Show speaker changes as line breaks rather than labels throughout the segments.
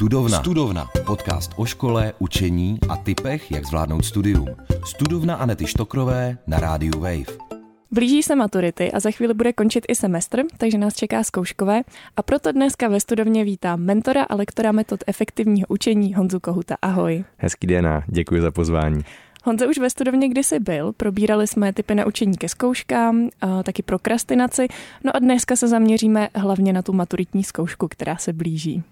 Studovna. Studovna. Podcast o škole, učení a typech, jak zvládnout studium. Studovna Anety Štokrové na rádiu Wave.
Blíží se maturity a za chvíli bude končit i semestr, takže nás čeká zkouškové a proto dneska ve studovně vítám mentora a lektora metod efektivního učení Honzu Kohuta. Ahoj.
Hezký den a děkuji za pozvání.
Honza už ve studovně kdysi byl, probírali jsme typy na učení ke zkouškám, a taky prokrastinaci, no a dneska se zaměříme hlavně na tu maturitní zkoušku, která se blíží.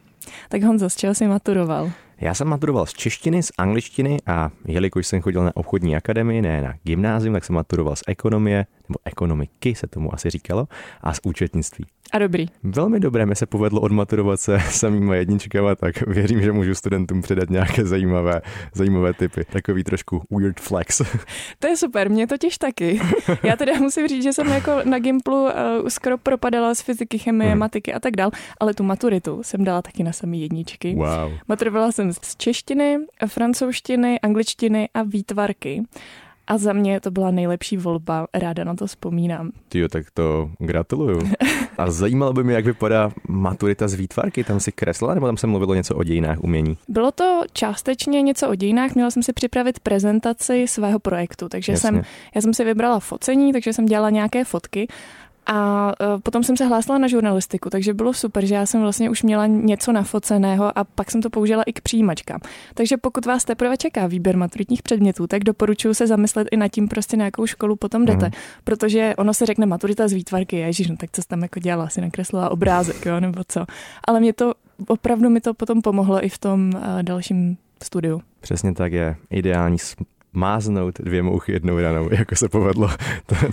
Tak Honzo, z čeho jsi maturoval?
Já jsem maturoval z češtiny, z angličtiny a jelikož jsem chodil na obchodní akademii, ne na gymnázium, tak jsem maturoval z ekonomie, nebo ekonomiky se tomu asi říkalo, a z účetnictví.
A dobrý.
Velmi dobré, mi se povedlo odmaturovat se samýma jedničkama, tak věřím, že můžu studentům předat nějaké zajímavé, zajímavé typy. Takový trošku weird flex.
To je super, mě totiž taky. Já teda musím říct, že jsem jako na Gimplu uh, skoro propadala z fyziky, chemie, hmm. matiky a tak dál, ale tu maturitu jsem dala taky na samý jedničky.
Wow.
Maturovala jsem z češtiny, francouzštiny, angličtiny a výtvarky. A za mě to byla nejlepší volba, ráda na to vzpomínám.
Tyjo, tak to gratuluju. A zajímalo by mě, jak vypadá maturita z výtvarky. Tam si kreslila, nebo tam se mluvilo něco o dějinách umění?
Bylo to částečně něco o dějinách. Měla jsem si připravit prezentaci svého projektu, takže Jasně. jsem, já jsem si vybrala focení, takže jsem dělala nějaké fotky a e, potom jsem se hlásila na žurnalistiku, takže bylo super, že já jsem vlastně už měla něco nafoceného a pak jsem to použila i k přijímačkám. Takže pokud vás teprve čeká výběr maturitních předmětů, tak doporučuji se zamyslet i nad tím, prostě na jakou školu potom jdete. Mm. Protože ono se řekne maturita z výtvarky, ježiš, no tak co jsi tam jako dělala, si nakreslila obrázek, jo, nebo co. Ale mě to, opravdu mi to potom pomohlo i v tom uh, dalším studiu.
Přesně tak je. Ideální máznout dvě mouchy jednou ranou, jako se povedlo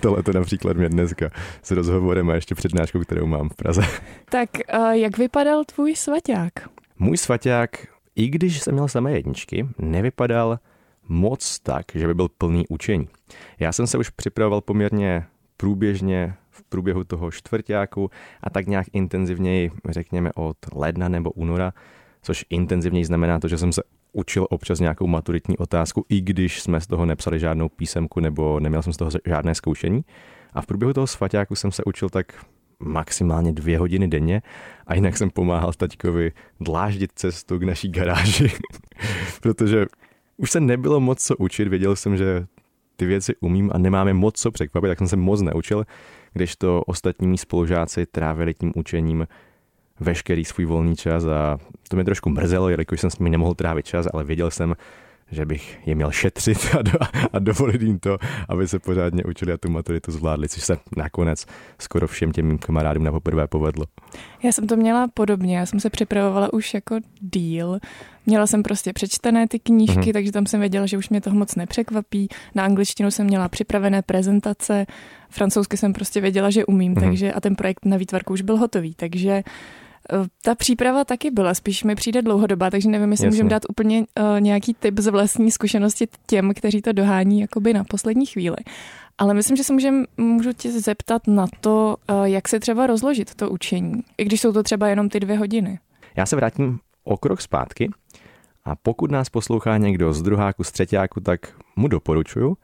tohleto například mě dneska s rozhovorem a ještě přednáškou, kterou mám v Praze.
Tak jak vypadal tvůj svaťák?
Můj svaťák, i když jsem měl samé jedničky, nevypadal moc tak, že by byl plný učení. Já jsem se už připravoval poměrně průběžně v průběhu toho čtvrtáku a tak nějak intenzivněji, řekněme od ledna nebo února, což intenzivněji znamená to, že jsem se učil občas nějakou maturitní otázku, i když jsme z toho nepsali žádnou písemku nebo neměl jsem z toho žádné zkoušení. A v průběhu toho svaťáku jsem se učil tak maximálně dvě hodiny denně a jinak jsem pomáhal taťkovi dláždit cestu k naší garáži, protože už se nebylo moc co učit, věděl jsem, že ty věci umím a nemáme moc co překvapit, tak jsem se moc neučil, když to ostatní spolužáci trávili tím učením veškerý svůj volný čas a to mě trošku mrzelo, jelikož jsem s nimi nemohl trávit čas, ale věděl jsem, že bych je měl šetřit a, do, a dovolit jim to, aby se pořádně učili a tu maturitu zvládli, což se nakonec skoro všem těm mým kamarádům na poprvé povedlo.
Já jsem to měla podobně, já jsem se připravovala už jako díl. Měla jsem prostě přečtené ty knížky, mm-hmm. takže tam jsem věděla, že už mě toho moc nepřekvapí. Na angličtinu jsem měla připravené prezentace, francouzsky jsem prostě věděla, že umím, mm-hmm. takže a ten projekt na výtvarku už byl hotový, takže Eh, ta příprava taky byla, spíš mi přijde dlouhodobá, takže nevím, jestli můžeme dát úplně uh, nějaký tip z vlastní zkušenosti těm, kteří to dohání jakoby na poslední chvíli. Ale myslím, že se můžem, můžu tě zeptat na to, uh, jak se třeba rozložit to učení, i když jsou to třeba jenom ty dvě hodiny.
Já se vrátím o krok zpátky a pokud nás poslouchá někdo z druháku, z třetíku, tak mu doporučuju,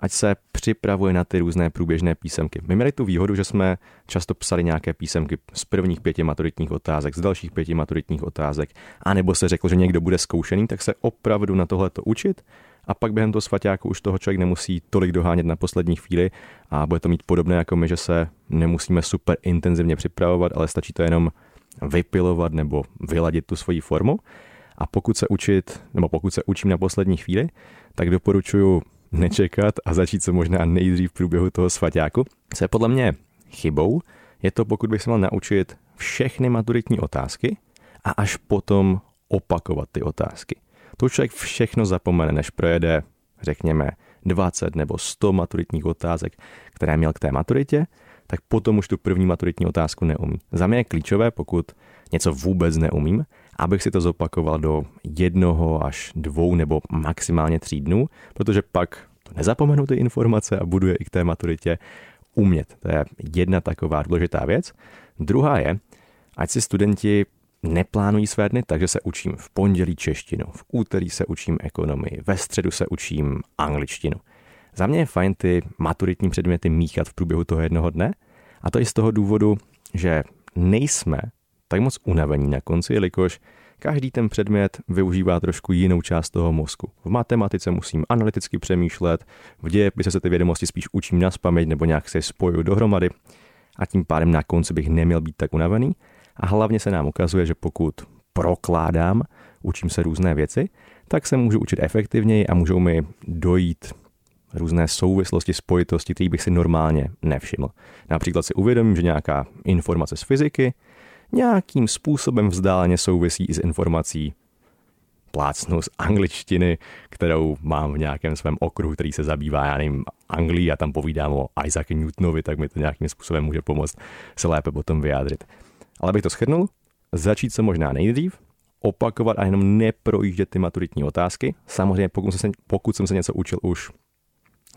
ať se připravuje na ty různé průběžné písemky. My měli tu výhodu, že jsme často psali nějaké písemky z prvních pěti maturitních otázek, z dalších pěti maturitních otázek, anebo se řekl, že někdo bude zkoušený, tak se opravdu na tohle to učit a pak během toho svaťáku už toho člověk nemusí tolik dohánět na poslední chvíli a bude to mít podobné jako my, že se nemusíme super intenzivně připravovat, ale stačí to jenom vypilovat nebo vyladit tu svoji formu. A pokud se učit, nebo pokud se učím na poslední chvíli, tak doporučuji nečekat a začít se možná nejdřív v průběhu toho svaťáku. Co je podle mě chybou, je to, pokud bych se měl naučit všechny maturitní otázky a až potom opakovat ty otázky. To člověk všechno zapomene, než projede, řekněme, 20 nebo 100 maturitních otázek, které měl k té maturitě, tak potom už tu první maturitní otázku neumí. Za mě je klíčové, pokud něco vůbec neumím, abych si to zopakoval do jednoho až dvou nebo maximálně tří dnů, protože pak to nezapomenu ty informace a budu je i k té maturitě umět. To je jedna taková důležitá věc. Druhá je, ať si studenti neplánují své dny, takže se učím v pondělí češtinu, v úterý se učím ekonomii, ve středu se učím angličtinu. Za mě je fajn ty maturitní předměty míchat v průběhu toho jednoho dne a to i z toho důvodu, že nejsme tak moc unavení na konci, jelikož každý ten předmět využívá trošku jinou část toho mozku. V matematice musím analyticky přemýšlet, v dějepise se ty vědomosti spíš učím na spaměť nebo nějak se spojuju dohromady a tím pádem na konci bych neměl být tak unavený. A hlavně se nám ukazuje, že pokud prokládám, učím se různé věci, tak se můžu učit efektivněji a můžou mi dojít různé souvislosti, spojitosti, které bych si normálně nevšiml. Například si uvědomím, že nějaká informace z fyziky nějakým způsobem vzdáleně souvisí i s informací plácnu z angličtiny, kterou mám v nějakém svém okruhu, který se zabývá, já nevím, Anglii a tam povídám o Isaac Newtonovi, tak mi to nějakým způsobem může pomoct se lépe potom vyjádřit. Ale bych to schrnul, začít se možná nejdřív, opakovat a jenom neprojíždět ty maturitní otázky. Samozřejmě pokud jsem, se, pokud jsem se něco učil už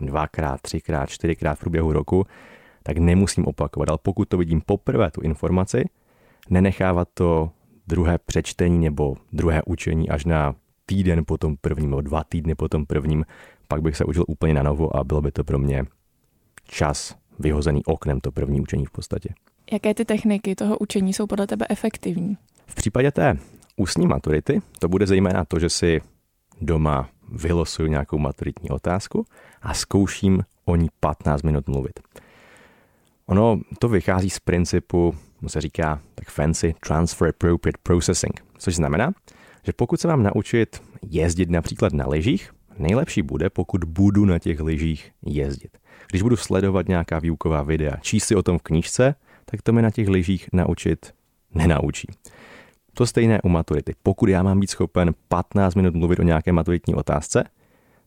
dvakrát, třikrát, čtyřikrát v průběhu roku, tak nemusím opakovat. Ale pokud to vidím poprvé, tu informaci, nenechávat to druhé přečtení nebo druhé učení až na týden po tom prvním, nebo dva týdny po tom prvním, pak bych se učil úplně na novo a bylo by to pro mě čas vyhozený oknem, to první učení v podstatě.
Jaké ty techniky toho učení jsou podle tebe efektivní?
V případě té ústní maturity to bude zejména to, že si doma vylosuju nějakou maturitní otázku a zkouším o ní 15 minut mluvit. Ono to vychází z principu, mu se říká tak fancy transfer appropriate processing, což znamená, že pokud se mám naučit jezdit například na lyžích, nejlepší bude, pokud budu na těch lyžích jezdit. Když budu sledovat nějaká výuková videa, číst si o tom v knížce, tak to mi na těch lyžích naučit nenaučí. To stejné u maturity. Pokud já mám být schopen 15 minut mluvit o nějaké maturitní otázce,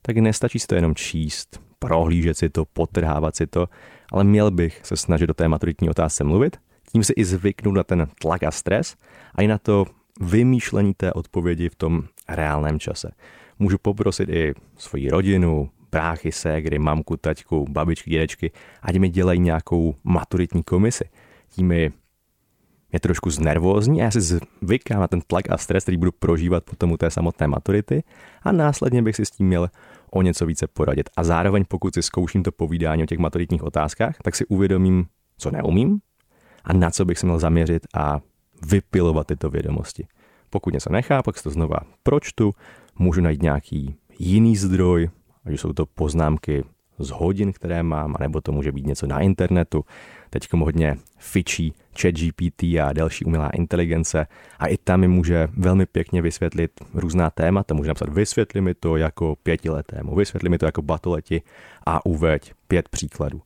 tak nestačí si to jenom číst, prohlížet si to, potrhávat si to, ale měl bych se snažit do té maturitní otázce mluvit, tím si i zvyknout na ten tlak a stres a i na to vymýšlení té odpovědi v tom reálném čase. Můžu poprosit i svoji rodinu, bráchy, ségry, mamku, taťku, babičky, dědečky, ať mi dělají nějakou maturitní komisi. Tím mi je trošku znervózní a já si zvykám na ten tlak a stres, který budu prožívat potom u té samotné maturity a následně bych si s tím měl o něco více poradit. A zároveň pokud si zkouším to povídání o těch maturitních otázkách, tak si uvědomím, co neumím a na co bych se měl zaměřit a vypilovat tyto vědomosti. Pokud něco nechápu, pak si to znova pročtu, můžu najít nějaký jiný zdroj, ať jsou to poznámky z hodin, které mám, nebo to může být něco na internetu. Teď hodně fičí ChatGPT a další umělá inteligence a i tam mi může velmi pěkně vysvětlit různá témata. Může napsat vysvětli mi to jako pětiletému, vysvětli mi to jako batoleti a uveď pět příkladů.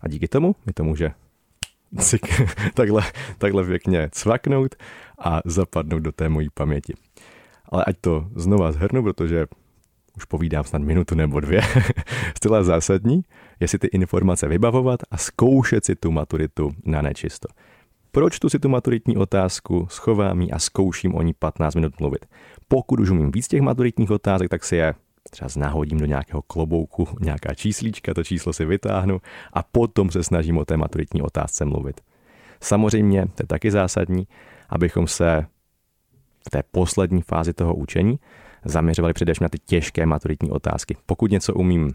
A díky tomu mi to může takhle, takhle pěkně cvaknout a zapadnout do té mojí paměti. Ale ať to znova zhrnu, protože už povídám snad minutu nebo dvě, zcela zásadní, je si ty informace vybavovat a zkoušet si tu maturitu na nečisto. Pročtu si tu maturitní otázku, schovám a zkouším o ní 15 minut mluvit. Pokud už umím víc těch maturitních otázek, tak si je třeba nahodím do nějakého klobouku, nějaká číslíčka, to číslo si vytáhnu a potom se snažím o té maturitní otázce mluvit. Samozřejmě, to je taky zásadní, abychom se v té poslední fázi toho učení zaměřovali především na ty těžké maturitní otázky. Pokud něco umím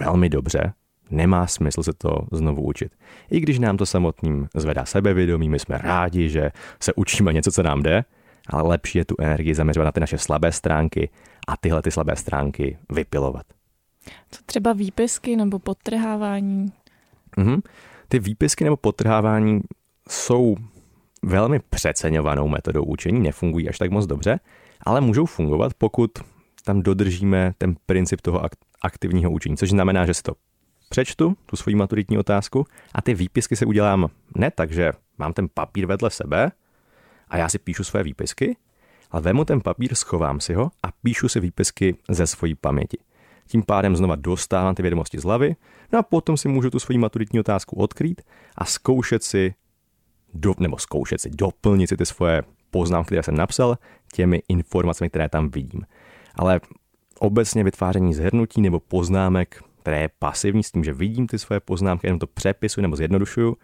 velmi dobře, nemá smysl se to znovu učit. I když nám to samotným zvedá sebevědomí, my jsme rádi, že se učíme něco, co nám jde, ale lepší je tu energii zaměřovat na ty naše slabé stránky a tyhle ty slabé stránky vypilovat.
Co třeba výpisky nebo podtrhávání?
Mhm. Ty výpisky nebo podtrhávání jsou velmi přeceňovanou metodou učení, nefungují až tak moc dobře, ale můžou fungovat, pokud tam dodržíme ten princip toho aktivního učení, což znamená, že si to přečtu, tu svoji maturitní otázku a ty výpisky se udělám ne tak, že mám ten papír vedle sebe a já si píšu své výpisky, ale vemu ten papír, schovám si ho a píšu si výpisky ze svojí paměti. Tím pádem znova dostávám ty vědomosti z hlavy, no a potom si můžu tu svoji maturitní otázku odkrýt a zkoušet si, do, nebo zkoušet si, doplnit si ty svoje poznámky, které jsem napsal, těmi informacemi, které tam vidím. Ale obecně vytváření zhrnutí nebo poznámek, které je pasivní s tím, že vidím ty svoje poznámky, jenom to přepisuju nebo zjednodušuju,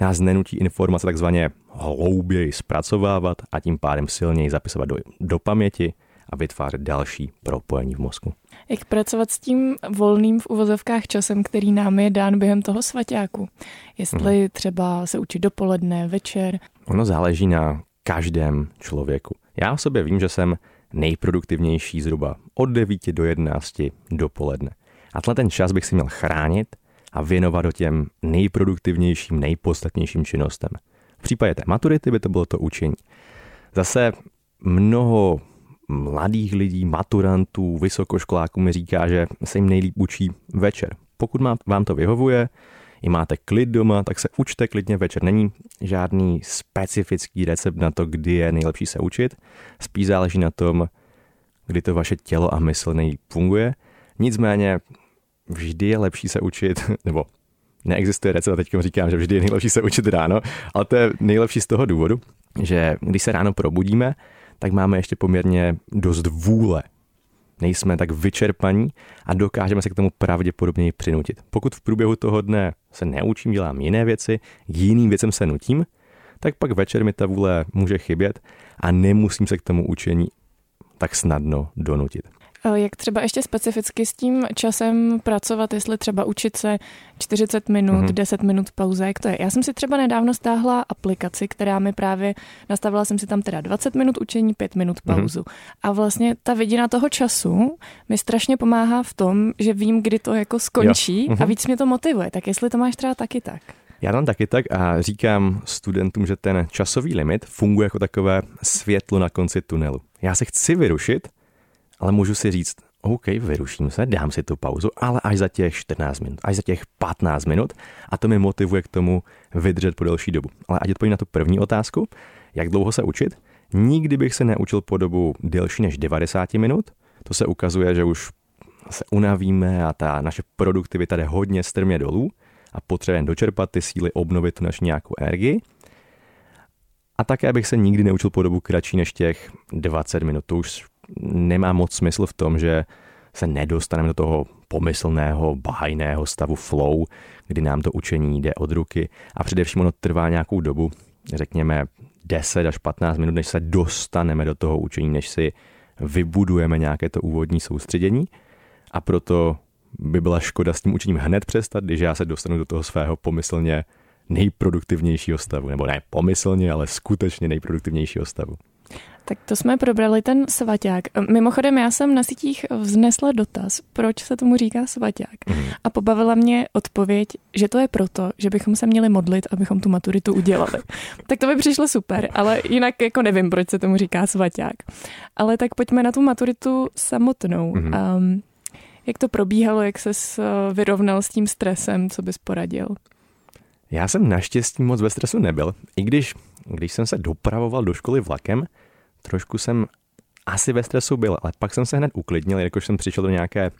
nás nenutí informace takzvaně hlouběji zpracovávat a tím pádem silněji zapisovat do, do paměti a vytvářet další propojení v mozku.
Jak pracovat s tím volným v uvozovkách časem, který nám je dán během toho svaťáku? Jestli hmm. třeba se učit dopoledne, večer?
Ono záleží na každém člověku. Já o sobě vím, že jsem nejproduktivnější zhruba od 9 do 11 dopoledne. A tenhle ten čas bych si měl chránit a věnovat do těm nejproduktivnějším, nejpodstatnějším činnostem. V případě té maturity by to bylo to učení. Zase mnoho mladých lidí, maturantů, vysokoškoláků mi říká, že se jim nejlíp učí večer. Pokud vám to vyhovuje, i máte klid doma, tak se učte klidně večer. Není žádný specifický recept na to, kdy je nejlepší se učit. Spíš záleží na tom, kdy to vaše tělo a mysl nejlíp funguje. Nicméně vždy je lepší se učit, nebo neexistuje recept, teď říkám, že vždy je nejlepší se učit ráno, ale to je nejlepší z toho důvodu, že když se ráno probudíme, tak máme ještě poměrně dost vůle. Nejsme tak vyčerpaní a dokážeme se k tomu pravděpodobně přinutit. Pokud v průběhu toho dne se neučím, dělám jiné věci, jiným věcem se nutím, tak pak večer mi ta vůle může chybět a nemusím se k tomu učení tak snadno donutit.
Eh, jak třeba ještě specificky s tím časem pracovat, jestli třeba učit se 40 minut, mm-hmm. 10 minut pauza, jak to je? Já jsem si třeba nedávno stáhla aplikaci, která mi právě, nastavila jsem si tam teda 20 minut učení, 5 minut mhm. pauzu. Mm-hmm. A vlastně ta vidina toho času mi strašně pomáhá v tom, že vím, kdy to jako skončí jo. mm-hmm. a mhm. víc mě to motivuje. Tak jestli to máš třeba taky tak.
Já tam taky tak a říkám studentům, že ten časový limit funguje jako takové světlo na konci tunelu. Já se chci vyrušit, ale můžu si říct, OK, vyruším se, dám si tu pauzu, ale až za těch 14 minut, až za těch 15 minut a to mi motivuje k tomu vydržet po delší dobu. Ale ať odpovím na tu první otázku, jak dlouho se učit, nikdy bych se neučil po dobu delší než 90 minut, to se ukazuje, že už se unavíme a ta naše produktivita jde hodně strmě dolů a potřebujeme dočerpat ty síly, obnovit naši nějakou energii. A také bych se nikdy neučil po dobu kratší než těch 20 minut. To už nemá moc smysl v tom, že se nedostaneme do toho pomyslného, bahajného stavu flow, kdy nám to učení jde od ruky. A především ono trvá nějakou dobu, řekněme 10 až 15 minut, než se dostaneme do toho učení, než si vybudujeme nějaké to úvodní soustředění. A proto by byla škoda s tím učením hned přestat, když já se dostanu do toho svého pomyslně nejproduktivnějšího stavu, nebo ne pomyslně, ale skutečně nejproduktivnějšího stavu.
Tak to jsme probrali ten svaťák. Mimochodem, já jsem na sítích vznesla dotaz, proč se tomu říká svaťák. Mhm. A pobavila mě odpověď, že to je proto, že bychom se měli modlit, abychom tu maturitu udělali. tak to by přišlo super, ale jinak jako nevím, proč se tomu říká svaťák. Ale tak pojďme na tu maturitu samotnou. Um, jak to probíhalo, jak se vyrovnal s tím stresem, co bys poradil?
Já jsem naštěstí moc ve stresu nebyl, i když, když jsem se dopravoval do školy vlakem, trošku jsem asi ve stresu byl, ale pak jsem se hned uklidnil, jakož jsem přišel do nějaké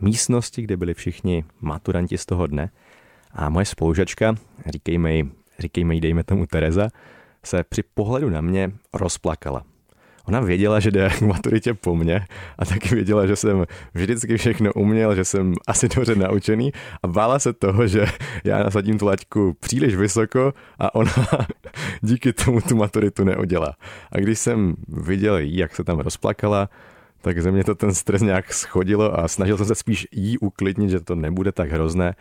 místnosti, kde byli všichni maturanti z toho dne a moje spolužačka, říkejme jí, říkejme jí dejme tomu Tereza, se při pohledu na mě rozplakala. Ona věděla, že jde k maturitě po mně a taky věděla, že jsem vždycky všechno uměl, že jsem asi dobře naučený a bála se toho, že já nasadím tu laťku příliš vysoko a ona díky tomu tu maturitu neudělá. A když jsem viděl jí, jak se tam rozplakala, tak ze mě to ten stres nějak schodilo a snažil jsem se spíš jí uklidnit, že to nebude tak hrozné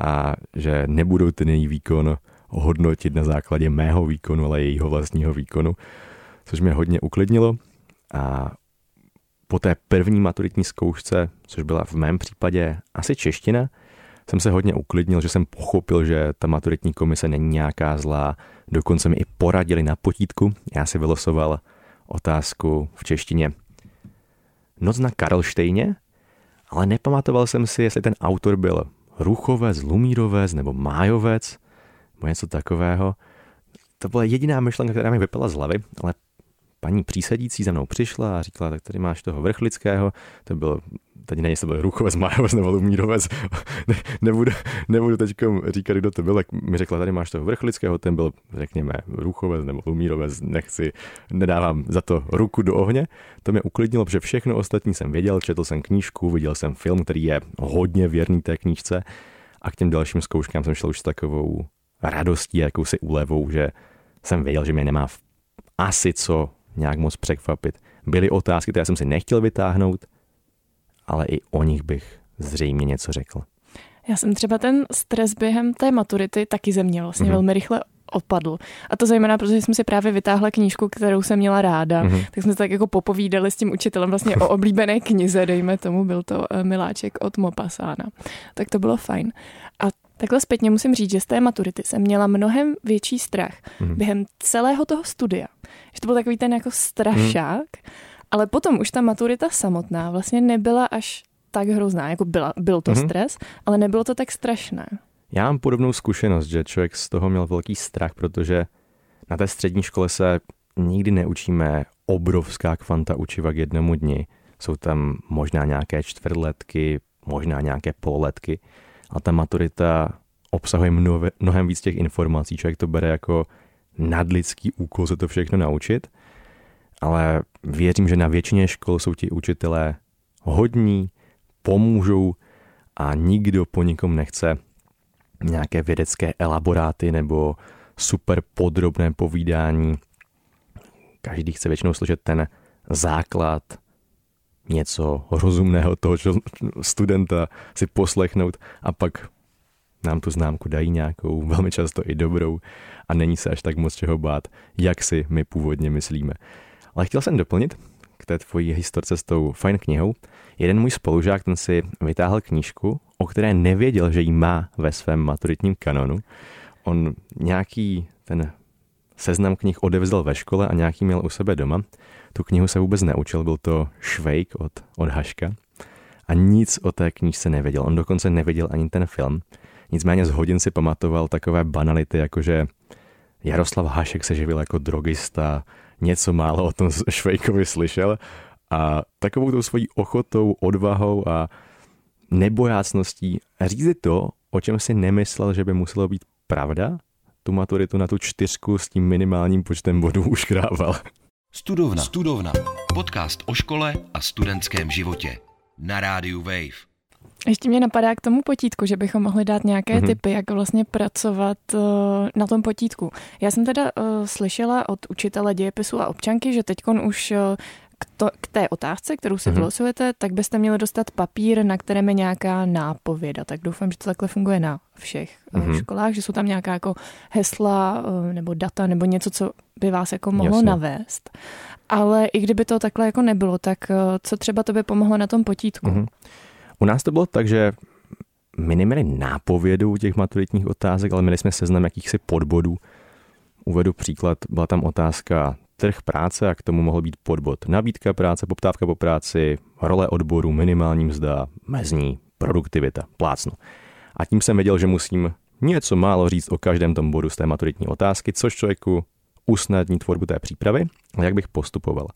a že nebudou ten její výkon hodnotit na základě mého výkonu, ale jejího vlastního výkonu což mě hodně uklidnilo. A po té první maturitní zkoušce, což byla v mém případě asi čeština, jsem se hodně uklidnil, že jsem pochopil, že ta maturitní komise není nějaká zlá. Dokonce mi i poradili na potítku. Já si vylosoval otázku v češtině. Noc na Karlštejně, ale nepamatoval jsem si, jestli ten autor byl Ruchovec, Lumírovec nebo Májovec, nebo něco takového. To byla jediná myšlenka, která mi vypala z hlavy, ale paní přísedící za mnou přišla a říkala, tak tady máš toho vrchlického, to byl tady není, jestli byl Ruchovec, Májovec nebo Lumírovec, ne, nebudu, nebudu teď říkat, kdo to byl, tak mi řekla, tady máš toho vrchlického, ten byl, řekněme, Ruchovec nebo Lumírovec, nechci, nedávám za to ruku do ohně. To mě uklidnilo, protože všechno ostatní jsem věděl, četl jsem knížku, viděl jsem film, který je hodně věrný té knížce a k těm dalším zkouškám jsem šel už s takovou radostí, jakousi úlevou, že jsem věděl, že mě nemá asi co nějak moc překvapit. Byly otázky, které jsem si nechtěl vytáhnout, ale i o nich bych zřejmě něco řekl.
Já jsem třeba ten stres během té maturity taky ze mě vlastně mm-hmm. velmi rychle opadl. A to zejména, protože jsem si právě vytáhla knížku, kterou jsem měla ráda, mm-hmm. tak jsme se tak jako popovídali s tím učitelem vlastně o oblíbené knize, dejme tomu, byl to eh, Miláček od Mopasána. Tak to bylo fajn. Takhle zpětně musím říct, že z té maturity jsem měla mnohem větší strach mm-hmm. během celého toho studia. Že to byl takový ten jako strašák, mm-hmm. ale potom už ta maturita samotná vlastně nebyla až tak hrozná, jako byla, byl to mm-hmm. stres, ale nebylo to tak strašné.
Já mám podobnou zkušenost, že člověk z toho měl velký strach, protože na té střední škole se nikdy neučíme obrovská kvanta učiva k jednomu dni. Jsou tam možná nějaké čtvrtletky, možná nějaké pololetky, a ta maturita obsahuje mnohem víc těch informací. Člověk to bere jako nadlidský úkol se to všechno naučit, ale věřím, že na většině škol jsou ti učitelé hodní, pomůžou a nikdo po nikom nechce nějaké vědecké elaboráty nebo super podrobné povídání. Každý chce většinou slyšet ten základ, něco rozumného toho studenta si poslechnout a pak nám tu známku dají nějakou, velmi často i dobrou a není se až tak moc čeho bát, jak si my původně myslíme. Ale chtěl jsem doplnit k té tvojí historce s tou fajn knihou. Jeden můj spolužák, ten si vytáhl knížku, o které nevěděl, že ji má ve svém maturitním kanonu. On nějaký ten seznam knih odevzal ve škole a nějaký měl u sebe doma. Tu knihu se vůbec neučil, byl to Švejk od, od Haška a nic o té knížce nevěděl. On dokonce nevěděl ani ten film. Nicméně z hodin si pamatoval takové banality, jako že Jaroslav Hašek se živil jako drogista, něco málo o tom Švejkovi slyšel a takovou tou svojí ochotou, odvahou a nebojácností říct to, o čem si nemyslel, že by muselo být pravda, tu maturitu na tu čtyřku s tím minimálním počtem bodů už krával.
Studovna. Studovna. Podcast o škole a studentském životě. Na rádiu Wave.
Ještě mě napadá k tomu potítku, že bychom mohli dát nějaké mm-hmm. typy, jak vlastně pracovat uh, na tom potítku. Já jsem teda uh, slyšela od učitele dějepisu a občanky, že teď už uh, k, to, k té otázce, kterou si mm-hmm. vylosujete, tak byste měli dostat papír, na kterém je nějaká nápověda. Tak doufám, že to takhle funguje na všech mm-hmm. školách, že jsou tam nějaká jako hesla nebo data nebo něco, co by vás jako mohlo Jasně. navést. Ale i kdyby to takhle jako nebylo, tak co třeba to by pomohlo na tom potítku? Mm-hmm.
U nás to bylo tak, že my neměli nápovědu těch maturitních otázek, ale měli jsme seznam jakýchsi podbodů. Uvedu příklad, byla tam otázka trh práce a k tomu mohl být podbod nabídka práce, poptávka po práci, role odboru, minimální mzda, mezní, produktivita, plácnu. A tím jsem věděl, že musím něco málo říct o každém tom bodu z té maturitní otázky, což člověku usnadní tvorbu té přípravy a jak bych postupoval.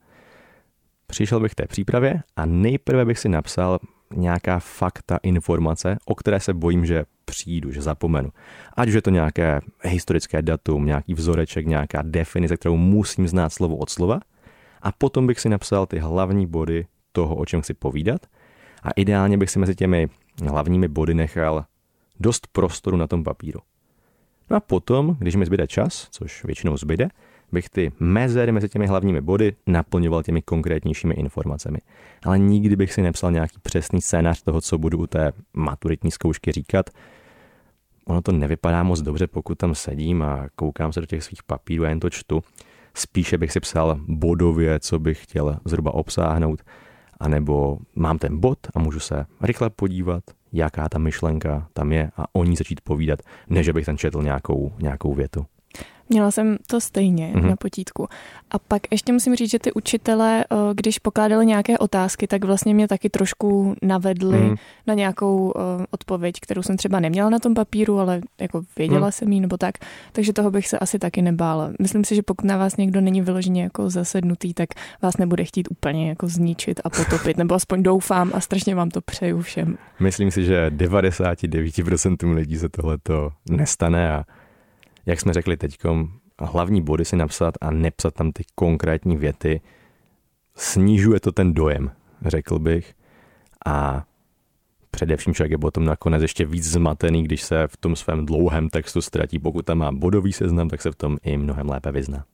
Přišel bych k té přípravě a nejprve bych si napsal nějaká fakta, informace, o které se bojím, že přijdu, že zapomenu. Ať už je to nějaké historické datum, nějaký vzoreček, nějaká definice, kterou musím znát slovo od slova, a potom bych si napsal ty hlavní body toho, o čem chci povídat, a ideálně bych si mezi těmi hlavními body nechal dost prostoru na tom papíru. No a potom, když mi zbyde čas, což většinou zbyde, bych ty mezery mezi těmi hlavními body naplňoval těmi konkrétnějšími informacemi. Ale nikdy bych si nepsal nějaký přesný scénář toho, co budu u té maturitní zkoušky říkat. Ono to nevypadá moc dobře, pokud tam sedím a koukám se do těch svých papírů a jen to čtu. Spíše bych si psal bodově, co bych chtěl zhruba obsáhnout, anebo mám ten bod a můžu se rychle podívat, jaká ta myšlenka tam je a o ní začít povídat, než bych tam četl nějakou, nějakou větu.
Měla jsem to stejně mm-hmm. na potítku. A pak ještě musím říct, že ty učitelé, eh, když pokládali nějaké otázky, tak vlastně mě taky trošku navedli mm. na nějakou eh, odpověď, kterou jsem třeba neměla na tom papíru, ale jako věděla mm. jsem jí nebo tak. Takže toho bych se asi taky nebála. Myslím si, že pokud na vás někdo není vyloženě jako zasednutý, tak vás nebude chtít úplně jako zničit a potopit, nebo aspoň doufám a strašně vám to přeju všem.
Myslím si, že 99% lidí se tohleto nestane a jak jsme řekli teď, hlavní body si napsat a nepsat tam ty konkrétní věty, snižuje to ten dojem, řekl bych. A především člověk je potom nakonec ještě víc zmatený, když se v tom svém dlouhém textu ztratí. Pokud tam má bodový seznam, tak se v tom i mnohem lépe vyzná.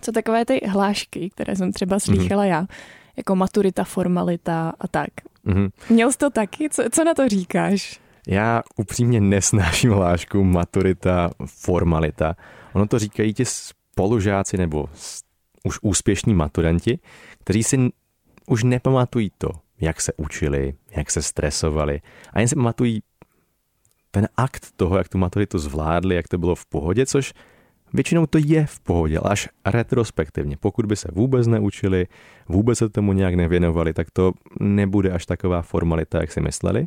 Co takové ty hlášky, které jsem třeba slychala mm-hmm. já, jako maturita, formalita a tak. Mm-hmm. Měl jsi to taky? Co, co na to říkáš?
Já upřímně nesnáším hlášku maturita, formalita. Ono to říkají ti spolužáci nebo už úspěšní maturanti, kteří si už nepamatují to, jak se učili, jak se stresovali a jen si pamatují ten akt toho, jak tu maturitu zvládli, jak to bylo v pohodě, což většinou to je v pohodě, ale až retrospektivně. Pokud by se vůbec neučili, vůbec se tomu nějak nevěnovali, tak to nebude až taková formalita, jak si mysleli.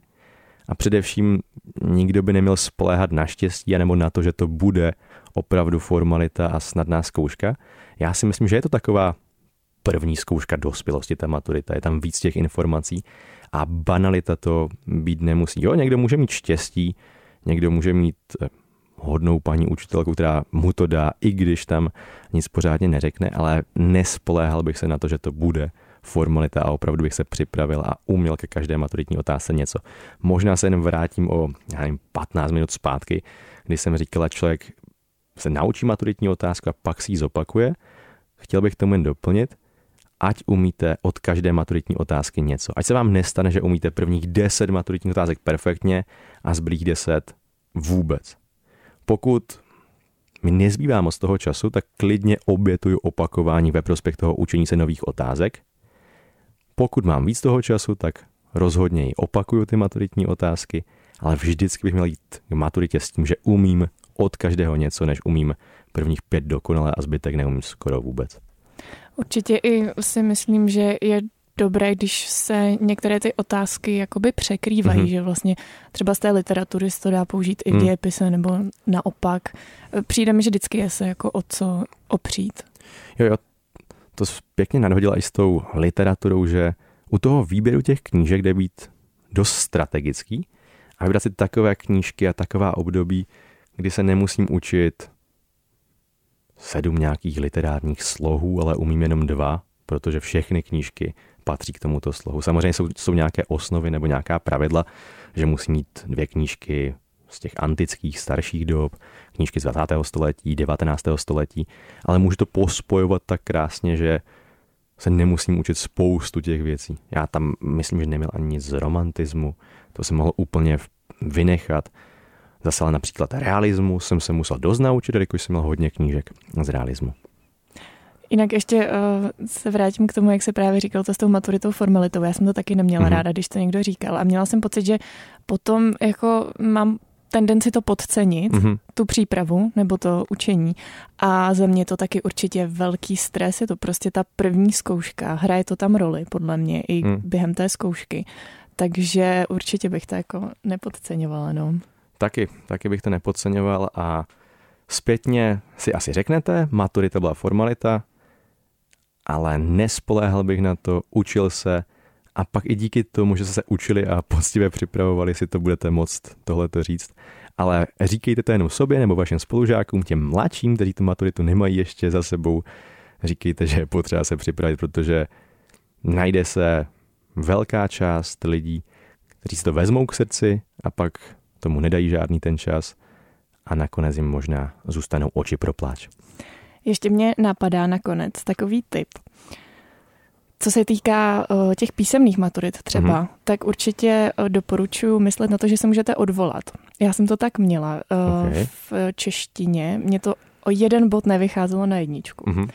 A především nikdo by neměl spoléhat na štěstí nebo na to, že to bude opravdu formalita a snadná zkouška. Já si myslím, že je to taková první zkouška dospělosti, ta maturita. Je tam víc těch informací a banalita to být nemusí. Jo, někdo může mít štěstí, někdo může mít eh, hodnou paní učitelku, která mu to dá, i když tam nic pořádně neřekne, ale nespoléhal bych se na to, že to bude formalita a opravdu bych se připravil a uměl ke každé maturitní otázce něco. Možná se jen vrátím o já nevím, 15 minut zpátky, kdy jsem říkala, člověk se naučí maturitní otázku a pak si ji zopakuje. Chtěl bych tomu jen doplnit, ať umíte od každé maturitní otázky něco. Ať se vám nestane, že umíte prvních 10 maturitních otázek perfektně a zbylých 10 vůbec. Pokud mi nezbývá moc toho času, tak klidně obětuju opakování ve prospěch toho učení se nových otázek. Pokud mám víc toho času, tak rozhodně ji opakuju ty maturitní otázky, ale vždycky bych měl jít k maturitě s tím, že umím od každého něco, než umím prvních pět dokonale a zbytek neumím skoro vůbec.
Určitě i si myslím, že je dobré, když se některé ty otázky jakoby překrývají, mm-hmm. že vlastně třeba z té literatury se to dá použít i v mm. dějepise nebo naopak. Přijde mi, že vždycky je se jako o co opřít.
Jo, jo, to pěkně nadhodila i s tou literaturou, že u toho výběru těch knížek jde být dost strategický a vybrat si takové knížky a taková období, kdy se nemusím učit sedm nějakých literárních slohů, ale umím jenom dva, protože všechny knížky patří k tomuto slohu. Samozřejmě jsou, jsou nějaké osnovy nebo nějaká pravidla, že musí mít dvě knížky z těch antických starších dob, knížky z 20. století, 19. století, ale můžu to pospojovat tak krásně, že se nemusím učit spoustu těch věcí. Já tam myslím, že neměl ani nic z romantismu, to jsem mohl úplně vynechat. Zase ale například realismu jsem se musel dost naučit, když jsem měl hodně knížek z realismu.
Jinak ještě uh, se vrátím k tomu, jak se právě říkal to s tou maturitou formalitou. Já jsem to taky neměla mm-hmm. ráda, když to někdo říkal. A měla jsem pocit, že potom jako mám tendenci to podcenit, mm-hmm. tu přípravu nebo to učení. A za mě to taky určitě velký stres. Je to prostě ta první zkouška. Hraje to tam roli, podle mě, i mm. během té zkoušky. Takže určitě bych to jako nepodceňovala. No.
Taky, taky bych to nepodceňoval a zpětně si asi řeknete, maturita byla formalita, ale nespoléhal bych na to, učil se a pak i díky tomu, že se učili a poctivě připravovali, si to budete moct tohleto říct. Ale říkejte to jenom sobě nebo vašim spolužákům, těm mladším, kteří tu maturitu nemají ještě za sebou, říkejte, že je potřeba se připravit, protože najde se velká část lidí, kteří si to vezmou k srdci a pak tomu nedají žádný ten čas a nakonec jim možná zůstanou oči pro pláč.
Ještě mě napadá nakonec takový tip. Co se týká uh, těch písemných maturit třeba, mm-hmm. tak určitě uh, doporučuji myslet na to, že se můžete odvolat. Já jsem to tak měla uh, okay. v češtině. Mě to o jeden bod nevycházelo na jedničku. Mm-hmm.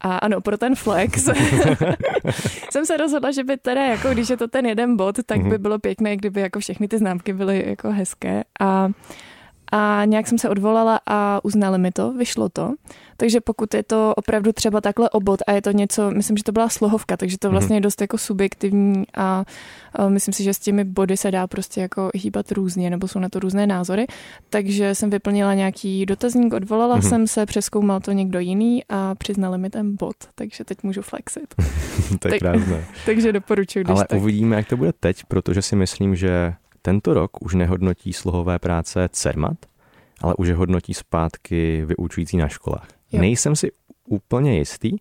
A ano, pro ten flex jsem se rozhodla, že by teda, jako když je to ten jeden bod, tak mm-hmm. by bylo pěkné, kdyby jako všechny ty známky byly jako hezké. A a nějak jsem se odvolala a uznali mi to, vyšlo to. Takže pokud je to opravdu třeba takhle obod a je to něco, myslím, že to byla slohovka, takže to vlastně je dost jako subjektivní a, a myslím si, že s těmi body se dá prostě jako hýbat různě, nebo jsou na to různé názory. Takže jsem vyplnila nějaký dotazník, odvolala mm-hmm. jsem se, přeskoumal to někdo jiný a přiznali mi ten bod, takže teď můžu flexit.
to je krásné.
takže doporučuji.
Ale
tak.
uvidíme, jak to bude teď, protože si myslím, že tento rok už nehodnotí slohové práce CERMAT, ale už je hodnotí zpátky vyučující na školách. Jo. Nejsem si úplně jistý,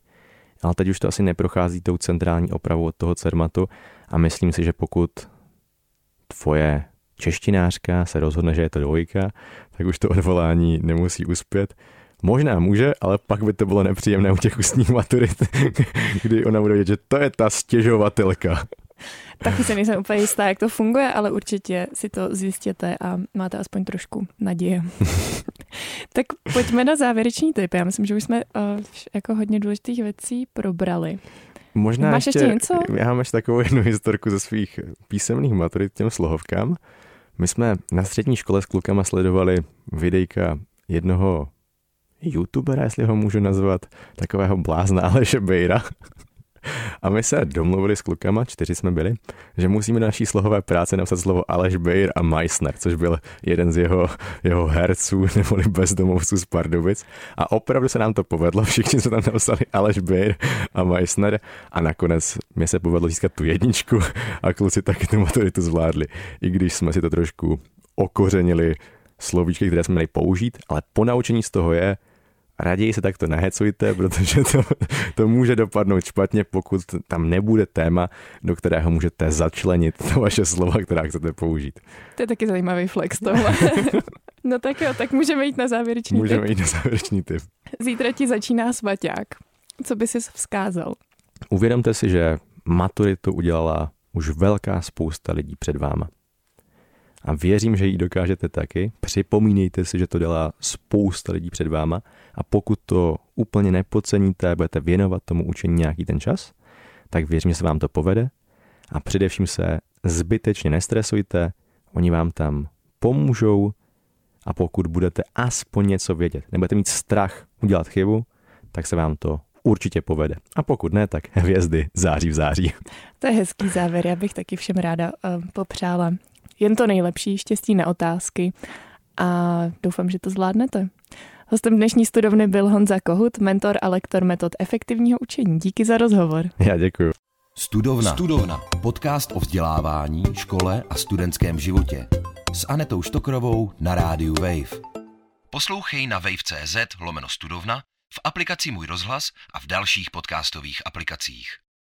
ale teď už to asi neprochází tou centrální opravou od toho CERMATu a myslím si, že pokud tvoje češtinářka se rozhodne, že je to dvojka, tak už to odvolání nemusí uspět. Možná může, ale pak by to bylo nepříjemné u těch ústních maturit, kdy ona bude vědět, že to je ta stěžovatelka.
Taky se nejsem úplně jistá, jak to funguje, ale určitě si to zjistěte a máte aspoň trošku naděje. tak pojďme na závěrečný tip. Já myslím, že už jsme uh, jako hodně důležitých věcí probrali.
Možná
Máš ještě, ještě něco?
Já mám ještě takovou jednu historku ze svých písemných maturit těm slohovkám. My jsme na střední škole s klukama sledovali videjka jednoho youtubera, jestli ho můžu nazvat, takového blázna Aleše Bejra. A my se domluvili s klukama, čtyři jsme byli, že musíme na naší slohové práce napsat slovo Aleš Bejr a Meissner, což byl jeden z jeho, jeho herců neboli bezdomovců z Pardubic. A opravdu se nám to povedlo, všichni jsme tam napsali Aleš Bejr a Meissner a nakonec mi se povedlo získat tu jedničku a kluci taky tu maturitu zvládli, i když jsme si to trošku okořenili slovíčky, které jsme měli použít, ale po naučení z toho je, raději se takto nehecujte, protože to, to může dopadnout špatně, pokud tam nebude téma, do kterého můžete začlenit to vaše slova, která chcete použít.
To je taky zajímavý flex tohle. no tak jo, tak můžeme jít na závěrečný
můžeme
tip.
jít na závěrečný tip.
Zítra ti začíná svaťák. Co by si vzkázal?
Uvědomte si, že maturitu udělala už velká spousta lidí před váma a věřím, že ji dokážete taky. Připomínejte si, že to dělá spousta lidí před váma a pokud to úplně nepodceníte a budete věnovat tomu učení nějaký ten čas, tak věřím, že se vám to povede a především se zbytečně nestresujte, oni vám tam pomůžou a pokud budete aspoň něco vědět, nebudete mít strach udělat chybu, tak se vám to určitě povede. A pokud ne, tak hvězdy září v září.
To je hezký závěr, já bych taky všem ráda uh, popřála jen to nejlepší, štěstí na otázky a doufám, že to zvládnete. Hostem dnešní studovny byl Honza Kohut, mentor a lektor metod efektivního učení. Díky za rozhovor.
Já děkuji.
Studovna. Studovna. Podcast o vzdělávání, škole a studentském životě. S Anetou Štokrovou na rádiu Wave. Poslouchej na wave.cz lomeno studovna, v aplikaci Můj rozhlas a v dalších podcastových aplikacích.